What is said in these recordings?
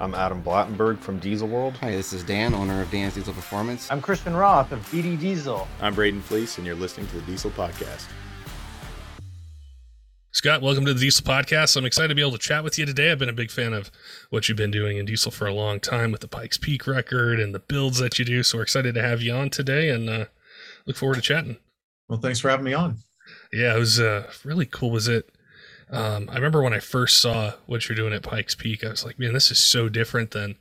I'm Adam Blattenberg from Diesel World. Hi, this is Dan, owner of Dan's Diesel Performance. I'm Christian Roth of BD Diesel. I'm Braden Fleece, and you're listening to the Diesel Podcast. Scott, welcome to the Diesel Podcast. I'm excited to be able to chat with you today. I've been a big fan of what you've been doing in Diesel for a long time with the Pikes Peak record and the builds that you do. So we're excited to have you on today and uh, look forward to chatting. Well, thanks for having me on. Yeah, it was uh, really cool. Was it? Um, I remember when I first saw what you're doing at Pikes Peak, I was like, man, this is so different than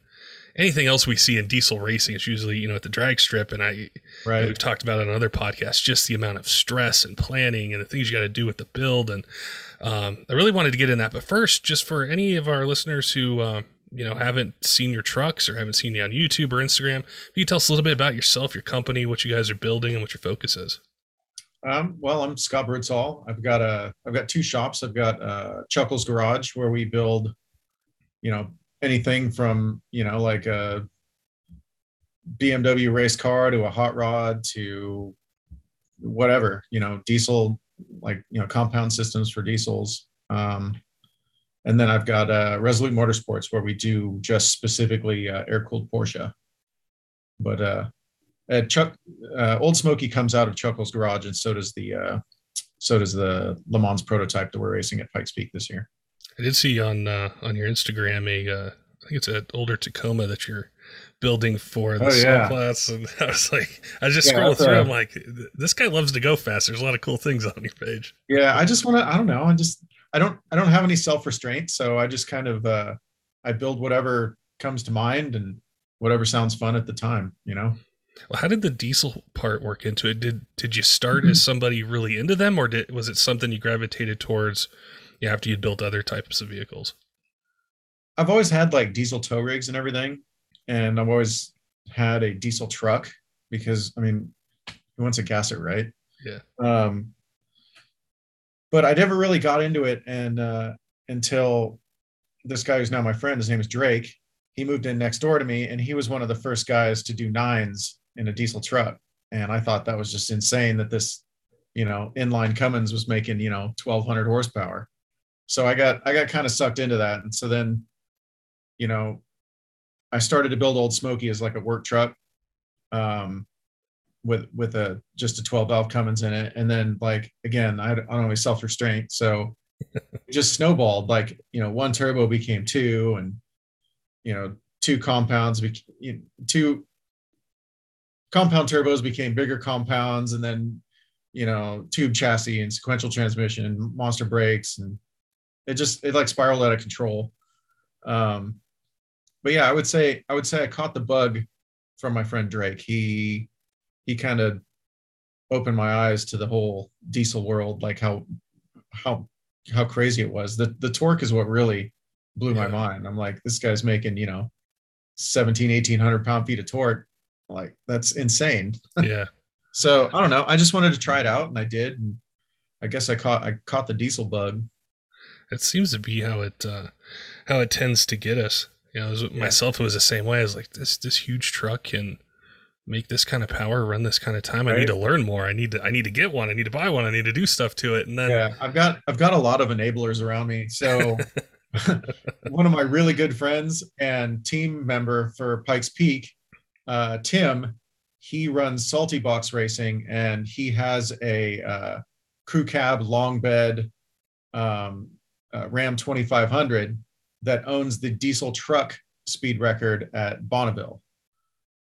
anything else we see in diesel racing. It's usually, you know, at the drag strip. And I, right. we've talked about it on other podcasts, just the amount of stress and planning and the things you got to do with the build. And um, I really wanted to get in that. But first, just for any of our listeners who, uh, you know, haven't seen your trucks or haven't seen you on YouTube or Instagram, you tell us a little bit about yourself, your company, what you guys are building, and what your focus is. Um, well, I'm Scott Birdsall. I've got a, I've got two shops. I've got uh, Chuckles Garage where we build, you know, anything from you know like a BMW race car to a hot rod to whatever, you know, diesel like you know compound systems for diesels. Um, and then I've got uh, Resolute Motorsports where we do just specifically uh, air cooled Porsche. But uh, uh, Chuck uh, Old Smokey comes out of Chuckles Garage, and so does the uh, so does the Le Mans prototype that we're racing at Pikes Peak this year. I did see on uh, on your Instagram a uh, I think it's an older Tacoma that you're building for the oh, yeah. class, and I was like, I just yeah, through. A, I'm like, this guy loves to go fast. There's a lot of cool things on your page. Yeah, I just want to. I don't know. I just I don't I don't have any self restraint, so I just kind of uh, I build whatever comes to mind and whatever sounds fun at the time. You know. Well, how did the diesel part work into it? Did did you start mm-hmm. as somebody really into them, or did, was it something you gravitated towards you know, after you'd built other types of vehicles? I've always had like diesel tow rigs and everything, and I've always had a diesel truck because I mean, who wants a gasser, right? Yeah. Um, but I never really got into it, and uh, until this guy who's now my friend, his name is Drake. He moved in next door to me, and he was one of the first guys to do nines in a diesel truck. And I thought that was just insane that this, you know, inline Cummins was making, you know, 1200 horsepower. So I got, I got kind of sucked into that. And so then, you know, I started to build Old Smokey as like a work truck, um, with with a just a 12 valve Cummins in it. And then like again, I, don't always self restraint, so just snowballed. Like you know, one turbo became two, and you know, two compounds, two compound turbos became bigger compounds, and then you know, tube chassis and sequential transmission and monster brakes, and it just it like spiraled out of control. Um, but yeah, I would say I would say I caught the bug from my friend Drake. He he kind of opened my eyes to the whole diesel world, like how how how crazy it was. The the torque is what really blew yeah. my mind. I'm like, this guy's making, you know, 17, 1800 pound feet of torque. Like that's insane. Yeah. so I don't know. I just wanted to try it out and I did. And I guess I caught, I caught the diesel bug. It seems to be how it, uh, how it tends to get us. You know, yeah. myself, it was the same way. I was like, this, this huge truck can make this kind of power, run this kind of time. I need to learn more. I need to, I need to get one. I need to buy one. I need to do stuff to it. And then, yeah, I've got, I've got a lot of enablers around me. So one of my really good friends and team member for Pikes Peak, uh, Tim, he runs Salty Box Racing and he has a uh, crew cab long bed um, uh, Ram 2500 that owns the diesel truck speed record at Bonneville.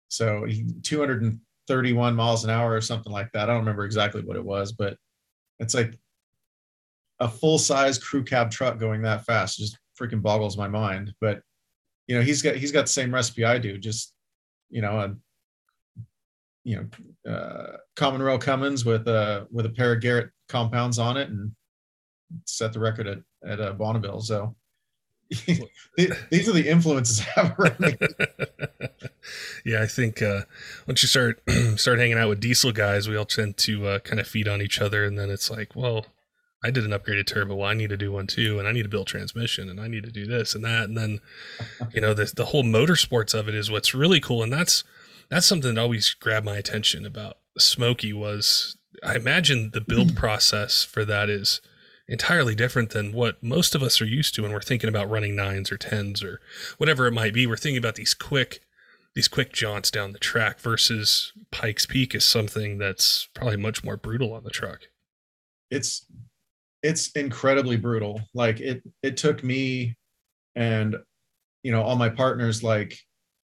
So he, 231 miles an hour or something like that. I don't remember exactly what it was, but it's like a full size crew cab truck going that fast just freaking boggles my mind. But you know, he's got he's got the same recipe I do, just you know, a you know, uh, common rail Cummins with a with a pair of Garrett compounds on it, and set the record at at uh, Bonneville. So these are the influences yeah, I think uh, once you start start hanging out with diesel guys, we all tend to uh, kind of feed on each other, and then it's like, well, I did an upgraded turbo. Well, I need to do one too, and I need to build transmission, and I need to do this and that, and then, you know, the the whole motorsports of it is what's really cool, and that's that's something that always grabbed my attention about Smokey was I imagine the build process for that is entirely different than what most of us are used to when we're thinking about running nines or tens or whatever it might be. We're thinking about these quick these quick jaunts down the track versus Pikes Peak is something that's probably much more brutal on the truck. It's it's incredibly brutal. Like it it took me and you know all my partners like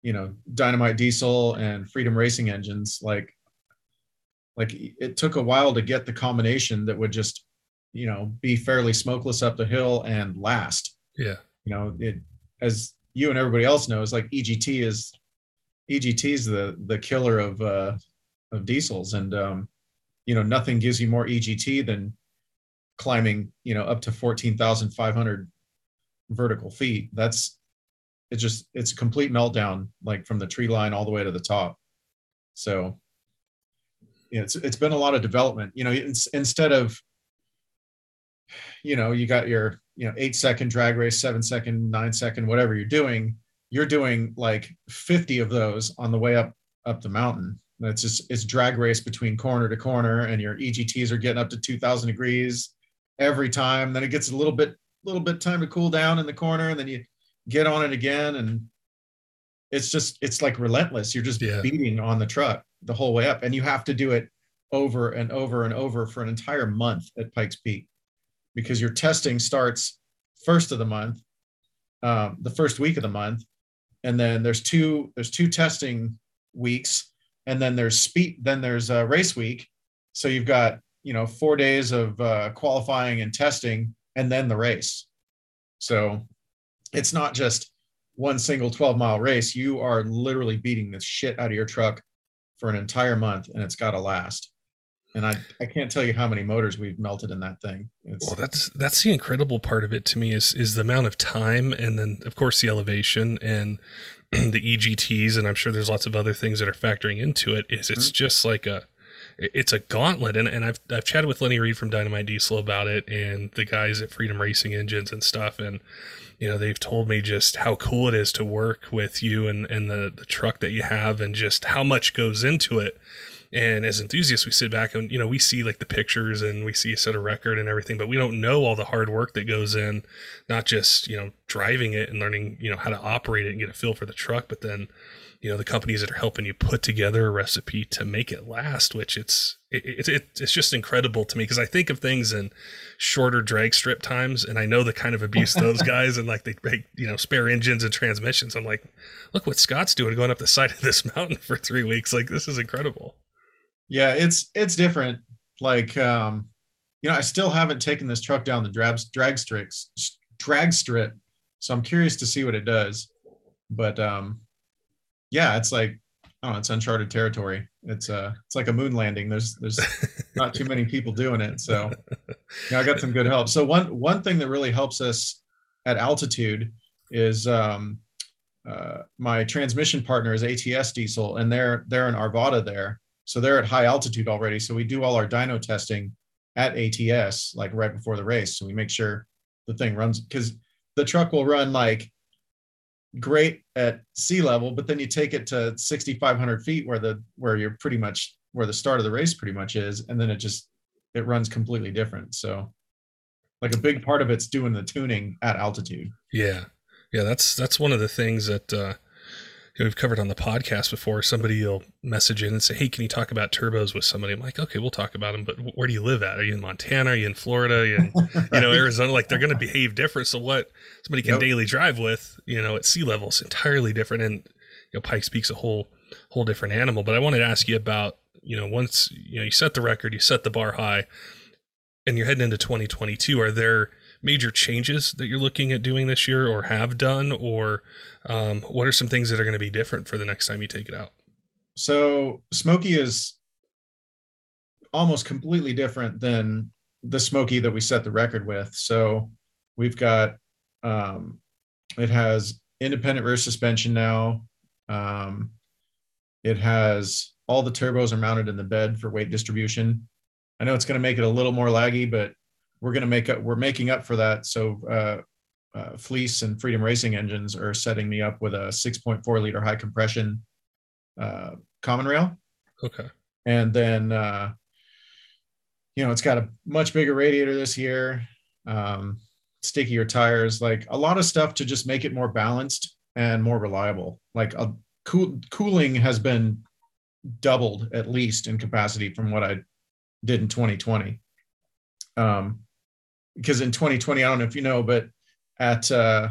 you know Dynomite Diesel and Freedom Racing engines like like it took a while to get the combination that would just you know be fairly smokeless up the hill and last. Yeah. You know, it as you and everybody else knows like EGT is EGT is the the killer of uh, of diesels, and um, you know nothing gives you more EGT than climbing you know up to fourteen thousand five hundred vertical feet. That's it's just it's a complete meltdown, like from the tree line all the way to the top. So it's it's been a lot of development. You know, instead of you know you got your you know eight second drag race, seven second, nine second, whatever you're doing you're doing like 50 of those on the way up up the mountain it's just it's drag race between corner to corner and your egts are getting up to 2000 degrees every time. Then it gets a little bit little bit time to cool down in the corner and then you get on it again and it's just it's like relentless. You're just yeah. beating on the truck the whole way up and you have to do it over and over and over for an entire month at pikes peak because your testing starts first of the month um, the first week of the month and then there's two there's two testing weeks and then there's speed then there's a race week. So you've got you know four days of uh, qualifying and testing and then the race so it's not just one single 12 mile race you are literally beating the shit out of your truck for an entire month and it's got to last and I, I can't tell you how many motors we've melted in that thing. It's, well, that's that's the incredible part of it to me is is the amount of time, and then of course the elevation and the EGTs, and I'm sure there's lots of other things that are factoring into it. Is it's mm-hmm. just like a it's a gauntlet, and, and I've I've chatted with Lenny Reed from Dynomite Diesel about it, and the guys at Freedom Racing Engines and stuff, and you know they've told me just how cool it is to work with you and and the the truck that you have, and just how much goes into it and as enthusiasts, we sit back and, you know, we see like the pictures and we see a set of record and everything, but we don't know all the hard work that goes in, not just, you know, driving it and learning, you know, how to operate it and get a feel for the truck, but then, you know, the companies that are helping you put together a recipe to make it last, which it's, it, it, it's just incredible to me because I think of things in shorter drag strip times and I know the kind of abuse those guys and like they make, you know, spare engines and transmissions. I'm like, look what Scott's doing going up the side of this mountain for three weeks. Like, this is incredible yeah it's it's different like um you know i still haven't taken this truck down the drag drag strips drag strip so i'm curious to see what it does but um yeah it's like I don't know, it's uncharted territory. It's uh it's like a moon landing. There's there's not too many people doing it. So yeah, I got some good help. So one one thing that really helps us at altitude is um uh, my transmission partner is ATS Diesel, and they're they're in Arvada there, so they're at high altitude already. So we do all our dyno testing at ATS, like right before the race. So we make sure the thing runs because the truck will run like great at sea level, but then you take it to 6,500 feet where the where you're pretty much where the start of the race pretty much is, and then it just it runs completely different. So like a big part of it's doing the tuning at altitude. Yeah. Yeah, that's that's one of the things that uh we've covered on the podcast before. Somebody will message in and say, "Hey, can you talk about turbos with somebody?" I'm like, "Okay, we'll talk about them." But where do you live at? Are you in Montana? Are you in Florida? Are you in you know Arizona? Like they're going to behave different. So what somebody can yep. daily drive with, you know, at sea level is entirely different. And you know, Pikes Peak's a whole whole different animal. But I wanted to ask you about you know once you know you set the record, you set the bar high, and you're heading into 2022. Are there major changes that you're looking at doing this year or have done or um, what are some things that are going to be different for the next time you take it out? So smokey is almost completely different than the smokey that we set the record with. So we've got um, it has independent rear suspension now. Um, it has all the turbos are mounted in the bed for weight distribution. I know it's going to make it a little more laggy but we're going to make up we're making up for that so uh, uh, fleece and freedom racing engines are setting me up with a 6.4 liter high compression uh, common rail okay and then uh, you know it's got a much bigger radiator this year um, stickier tires, like a lot of stuff to just make it more balanced and more reliable. Like a cool, cooling has been doubled at least in capacity from what I did in 2020. Um, because in 2020, I don't know if you know, but at uh,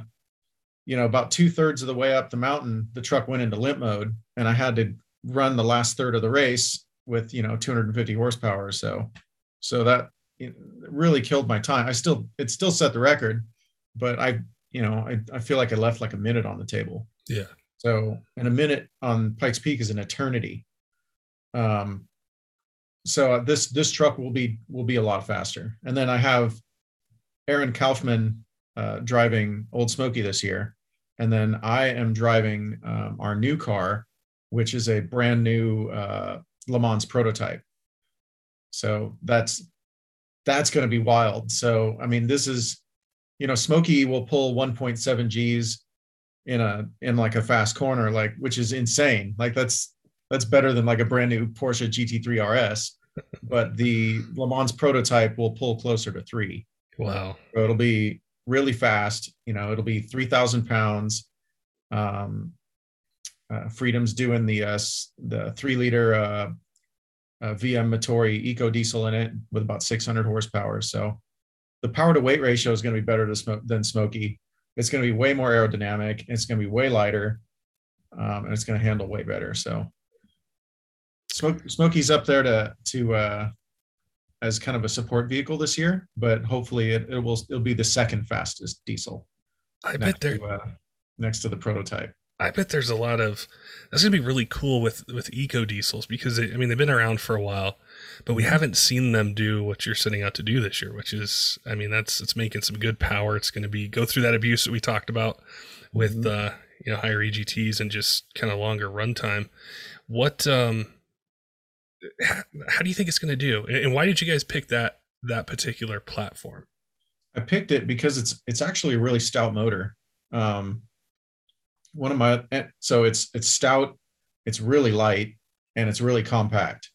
you know about two thirds of the way up the mountain, the truck went into limp mode, and I had to run the last third of the race with you know 250 horsepower. So, so that really killed my time. I still it still set the record, but I you know I, I feel like I left like a minute on the table. Yeah. So and a minute on Pikes Peak is an eternity. Um, so this this truck will be will be a lot faster. And then I have Aaron Kaufman uh, driving Old Smokey this year, and then I am driving um, our new car, which is a brand new uh, Le Mans prototype. So that's that's going to be wild. So I mean, this is, you know, Smokey will pull 1.7 Gs in a in like a fast corner, like which is insane. Like that's that's better than like a brand new Porsche GT3 RS. but the Le Mans prototype will pull closer to three. Wow. So it'll be really fast. You know, it'll be 3,000 pounds. Um, uh, Freedom's doing the uh, the three liter uh, uh, VM Motori Eco Diesel in it with about 600 horsepower. So the power to weight ratio is going to be better to than Smokey. It's going to be way more aerodynamic. It's going to be way lighter, um, and it's going to handle way better. So Smoke, Smokey's up there to to uh, as kind of a support vehicle this year, but hopefully it, it will it'll be the second fastest diesel. I bet there uh, next to the prototype. I bet there's a lot of that's gonna be really cool with with eco diesels because they, I mean they've been around for a while, but we haven't seen them do what you're setting out to do this year, which is I mean that's it's making some good power. It's going to be go through that abuse that we talked about with mm-hmm. uh, you know higher EGTs and just kind of longer runtime. What um how, do you think it's going to do? And why did you guys pick that that particular platform? I picked it because it's it's actually a really stout motor. Um, one of my eh, so it's it's stout, it's really light, and it's really compact.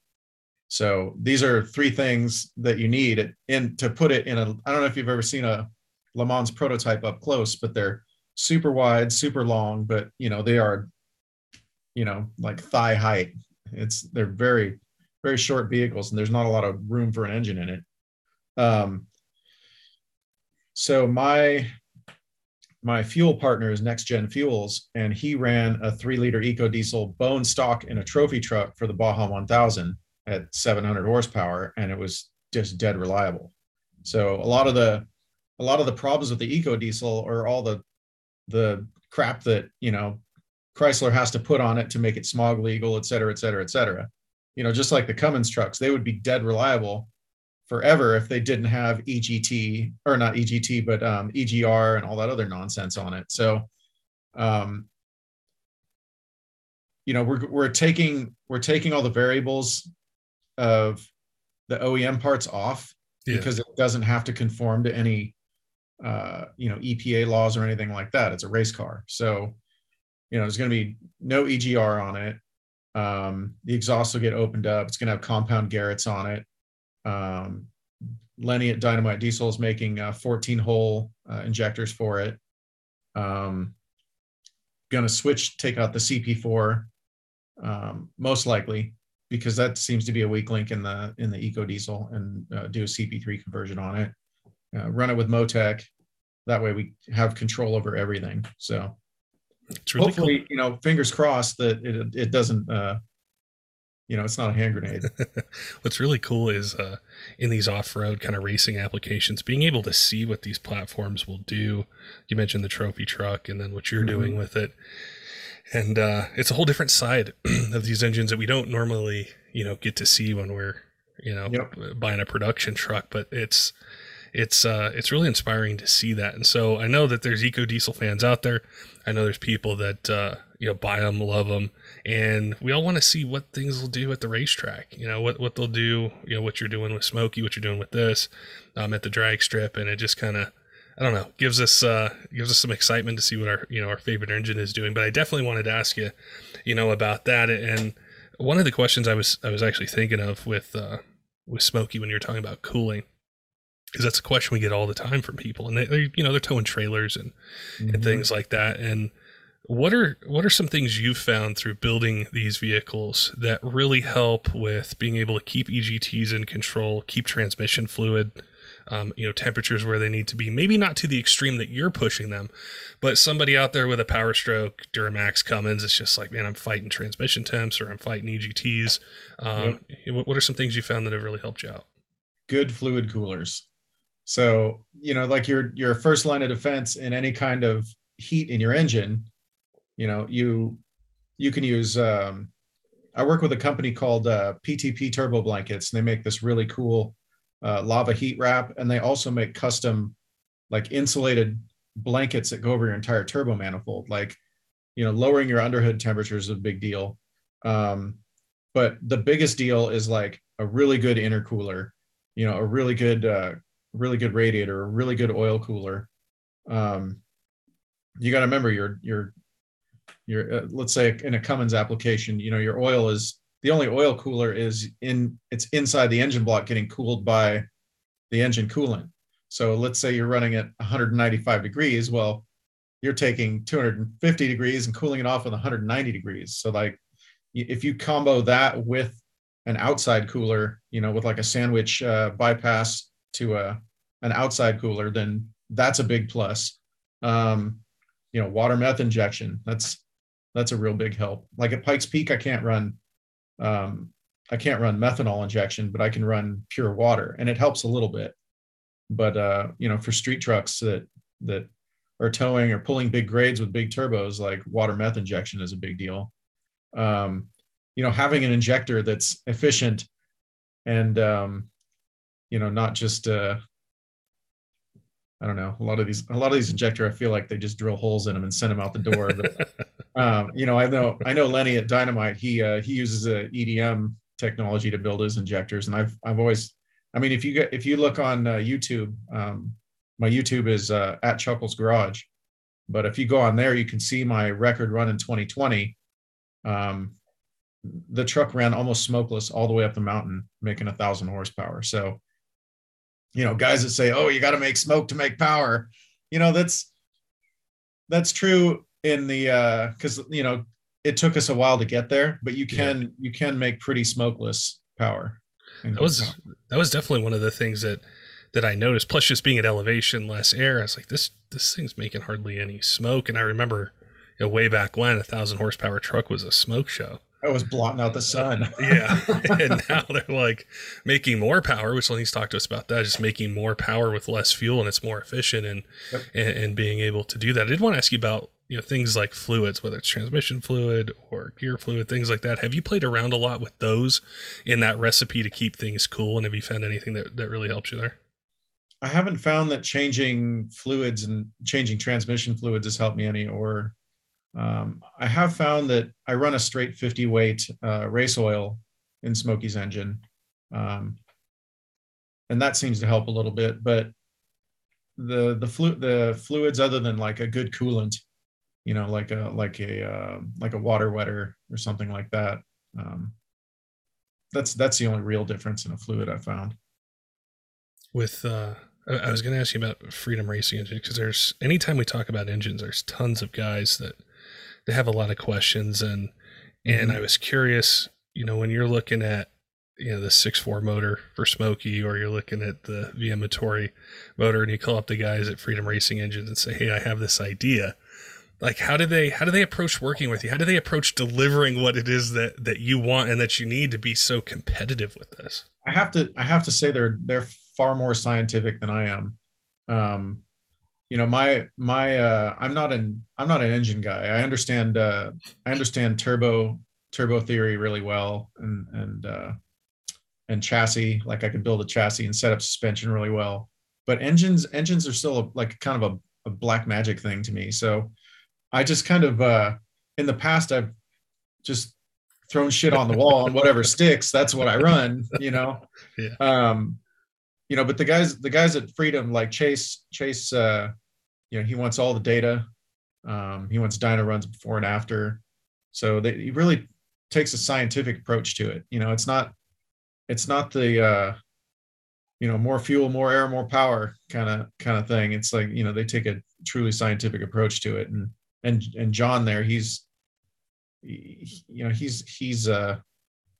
So these are three things that you need in to put it in a. I don't know if you've ever seen a Le Mans prototype up close, but they're super wide, super long, but you know they are, you know, like thigh height. It's they're very very short vehicles and there's not a lot of room for an engine in it. Um, so my my fuel partner is Next Gen Fuels, and he ran a three liter eco diesel bone stock in a trophy truck for the Baja 1000 at 700 horsepower, and it was just dead reliable. So a lot of the a lot of the problems with the eco diesel are all the the crap that you know Chrysler has to put on it to make it smog legal, et cetera, et cetera, et cetera you know, just like the Cummins trucks, they would be dead reliable forever if they didn't have EGT or not EGT, but um, EGR and all that other nonsense on it. So, um, you know, we're we're taking we're taking all the variables of the OEM parts off yeah. because it doesn't have to conform to any uh, you know EPA laws or anything like that. It's a race car, so you know there's going to be no EGR on it. Um, the exhaust will get opened up. It's going to have compound Garrett's on it. Um, Lenny at Dynomite Diesel is making uh, 14 hole uh, injectors for it. Um, going to switch, take out the CP4, um, most likely, because that seems to be a weak link in the in the Eco Diesel, and uh, do a CP3 conversion on it. Uh, run it with Motec. That way, we have control over everything. So really hopefully, cool. you know, fingers crossed that it it doesn't uh you know, it's not a hand grenade. What's really cool is uh, in these off-road kind of racing applications, being able to see what these platforms will do. You mentioned the trophy truck, and then what you're mm-hmm. doing with it, and uh, it's a whole different side of these engines that we don't normally, you know, get to see when we're, you know, yep. buying a production truck. But it's it's uh, it's really inspiring to see that. And so I know that there's eco diesel fans out there. I know there's people that uh, you know buy them, love them, and we all want to see what things will do at the racetrack. You know what what they'll do. You know what you're doing with Smokey, what you're doing with this um, at the drag strip, and it just kind of I don't know gives us uh, gives us some excitement to see what our you know our favorite engine is doing. But I definitely wanted to ask you, you know, about that. And one of the questions I was I was actually thinking of with uh, with Smokey when you were talking about cooling because that's a question we get all the time from people, and they, they you know they're towing trailers and Mm-hmm. and things like that. And what are what are some things you've found through building these vehicles that really help with being able to keep EGTs in control, keep transmission fluid, um, you know, temperatures where they need to be? Maybe not to the extreme that you're pushing them, but somebody out there with a Power Stroke, Duramax, Cummins, it's just like, man, I'm fighting transmission temps or I'm fighting EGTs. Um, what, what are some things you found that have really helped you out? good fluid coolers. So, you know, like your your first line of defense in any kind of heat in your engine, you know, you you can use um I work with a company called uh, PTP Turbo Blankets and they make this really cool uh, lava heat wrap and they also make custom like insulated blankets that go over your entire turbo manifold like you know lowering your underhood temperature is a big deal. Um, but the biggest deal is like a really good intercooler you know a really good uh, really good radiator a really good oil cooler. Um, you got to remember your your your uh, let's say in a cummins application you know your oil is the only oil cooler is in it's inside the engine block getting cooled by the engine coolant. So let's say you're running at 195 degrees well you're taking 250 degrees and cooling it off with 190 degrees. So like if you combo that with an outside cooler you know with like a sandwich uh, bypass to a an outside cooler then that's a big plus. Um you know water meth injection that's that's a real big help. Like at pikes peak i can't run um i can't run methanol injection but i can run pure water and it helps a little bit. But uh you know for street trucks that that are towing or pulling big grades with big turbos like water meth injection is a big deal. Um you know having an injector that's efficient and um you know not just uh I don't know. A lot of these, a lot of these injector, I feel like they just drill holes in them and send them out the door. But um, you know, I know, I know Lenny at Dynomite. He uh, he uses a EDM technology to build his injectors, and I've I've always, I mean, if you get if you look on uh, YouTube, um, my YouTube is uh, at Chuckles Garage, but if you go on there, you can see my record run in 2020. Um, the truck ran almost smokeless all the way up the mountain, making a thousand horsepower. So you know guys that say oh you got to make smoke to make power you know that's that's true in the uh because you know it took us a while to get there but you can yeah. you can make pretty smokeless power that was power. that was definitely one of the things that that i noticed plus just being at elevation less air i was like this this thing's making hardly any smoke and i remember you know, way back when a thousand horsepower truck was a smoke show I was blotting out the sun. yeah. And now they're like making more power, which Lenny's talked to us about that, just making more power with less fuel and it's more efficient and, yep. and, and being able to do that. I did want to ask you about, you know, things like fluids, whether it's transmission fluid or gear fluid, things like that. Have you played around a lot with those in that recipe to keep things cool? And have you found anything that, that really helps you there? I haven't found that changing fluids and changing transmission fluids has helped me any or um, I have found that I run a straight 50 weight uh, race oil in Smokey's engine. Um, and that seems to help a little bit, but the, the flu the fluids other than like a good coolant, you know, like a, like a, uh, like a water wetter or something like that. Um, that's, that's the only real difference in a fluid I found. With, uh, I was going to ask you about Freedom Racing Engine because there's anytime we talk about engines, there's tons of guys that they have a lot of questions and and mm-hmm. I was curious, you know, when you're looking at you know the six four motor for Smokey, or you're looking at the VM Motori motor, and you call up the guys at Freedom Racing Engines and say, "Hey, I have this idea." Like, how do they how do they approach working with you? How do they approach delivering what it is that that you want and that you need to be so competitive with this? I have to I have to say they're they're far more scientific than I am. Um, you know my my uh i'm not an i'm not an engine guy. I understand uh i understand turbo turbo theory really well and and uh and chassis. Like i could build a chassis and set up suspension really well. But engines engines are still a, like kind of a, a black magic thing to me. So i just kind of uh in the past i've just thrown shit on the wall and whatever sticks. That's what i run you know? Yeah. um you know but the guys the guys at freedom like chase chase uh you know he wants all the data um, he wants dyno runs before and after. So they, he really takes a scientific approach to it. You know it's not it's not the uh you know more fuel more air more power kind of kind of thing. It's like you know they take a truly scientific approach to it. And and and john there he's he, you know he's he's uh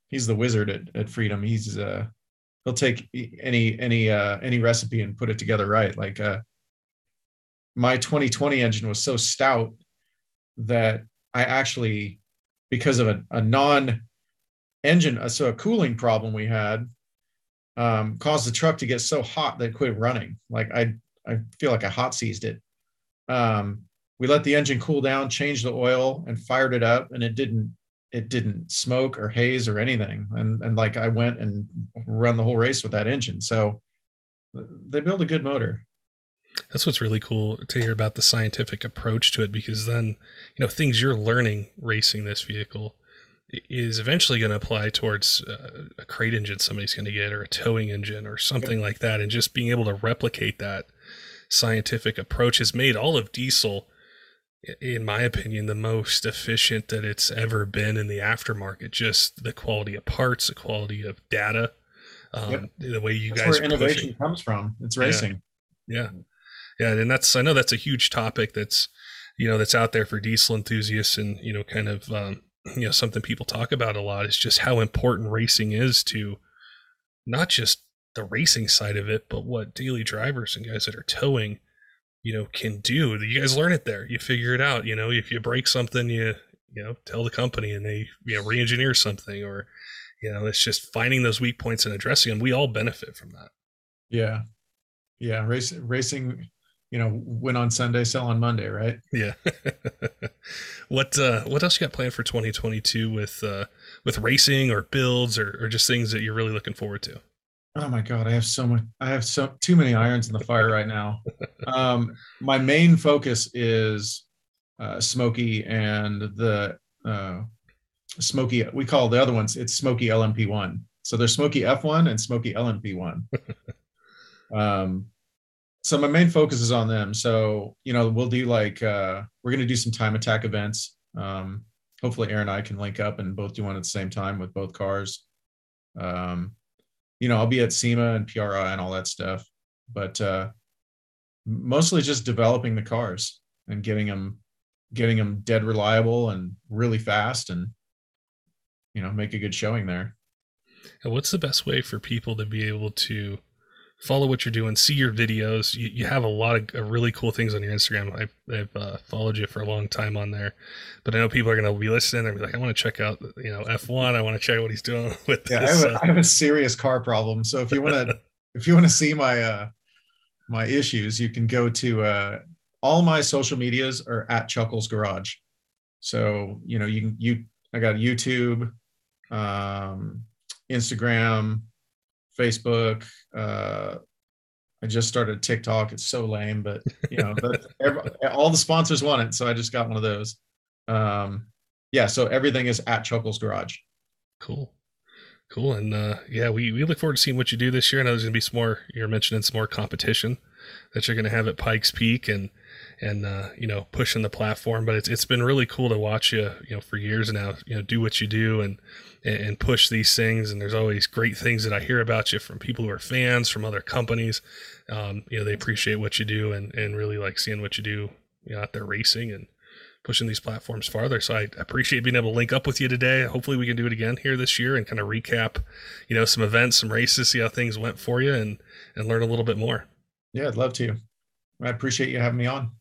he's the wizard at, at freedom. He's uh he'll take any any uh any recipe and put it together right. Like uh my 2020 engine was so stout that i actually because of a, a non engine so a cooling problem we had um, caused the truck to get so hot that it quit running. Like I, I feel like I hot seized it. Um, we let the engine cool down, changed the oil, and fired it up, and it didn't, it didn't smoke or haze or anything. And and like I went and run the whole race with that engine. So they build a good motor. That's what's really cool to hear about the scientific approach to it, because then you know things you're learning racing this vehicle is eventually going to apply towards uh, a crate engine somebody's going to get or a towing engine or something like that and just being able to replicate that scientific approach has made all of diesel in my opinion the most efficient that it's ever been in the aftermarket just the quality of parts the quality of data um, yep. the way you that's guys where innovation pushing. comes from it's racing yeah. yeah yeah and that's i know that's a huge topic that's you know that's out there for diesel enthusiasts and you know kind of um, you know something people talk about a lot is just how important racing is to not just the racing side of it but what daily drivers and guys that are towing you know can do. You guys learn it there. You figure it out. You know if you break something you you know tell the company and they you know re-engineer something or you know it's just finding those weak points and addressing them. We all benefit from that. Yeah. Yeah race, racing you know, win on Sunday, sell on Monday, right? Yeah. what uh, what else you got planned for 2022 with uh, with racing or builds or, or just things that you're really looking forward to? Oh my god, I have so much. I have so too many irons in the fire right now. Um, my main focus is uh, Smokey and the uh, Smokey. We call the other ones. It's Smokey LMP one. So there's Smokey F1 and Smokey LMP one. um, so my main focus is on them. So, you know, we'll do like uh we're gonna do some time attack events. Um hopefully Aaron and I can link up and both do one at the same time with both cars. Um, you know, I'll be at SEMA and PRI and all that stuff, but uh mostly just developing the cars and getting them getting them dead reliable and really fast and you know make a good showing there. And what's the best way for people to be able to follow what you're doing, see your videos. You, you have a lot of uh, really cool things on your Instagram. I've, I've uh, followed you for a long time on there, but I know people are going to be listening and be like, I want to check out, you know, F1. I want to check out what he's doing with yeah, this. I have, a, I have a serious car problem. So if you want to, if you want to see my, uh, my issues, you can go to, uh, all my social medias are at Chuckles Garage. So, you know, you can, you, I got YouTube, um, Instagram, Facebook. Uh, I just started TikTok. It's so lame, but you know, but every, all the sponsors want it, so I just got one of those. Um, yeah, so everything is at Chuckles Garage. Cool, cool, and uh, yeah, we we look forward to seeing what you do this year. I know there's gonna be some more. You're mentioning some more competition that you're gonna have at Pikes Peak, and and uh, you know pushing the platform. But it's it's been really cool to watch you, you know, for years now. You know, do what you do and and push these things. And there's always great things that I hear about you from people who are fans from other companies. Um, you know, they appreciate what you do and and really like seeing what you do you know, out there racing and pushing these platforms farther. So I appreciate being able to link up with you today. Hopefully we can do it again here this year and kind of recap, you know, some events, some races, see how things went for you and and learn a little bit more. Yeah, I'd love to. I appreciate you having me on.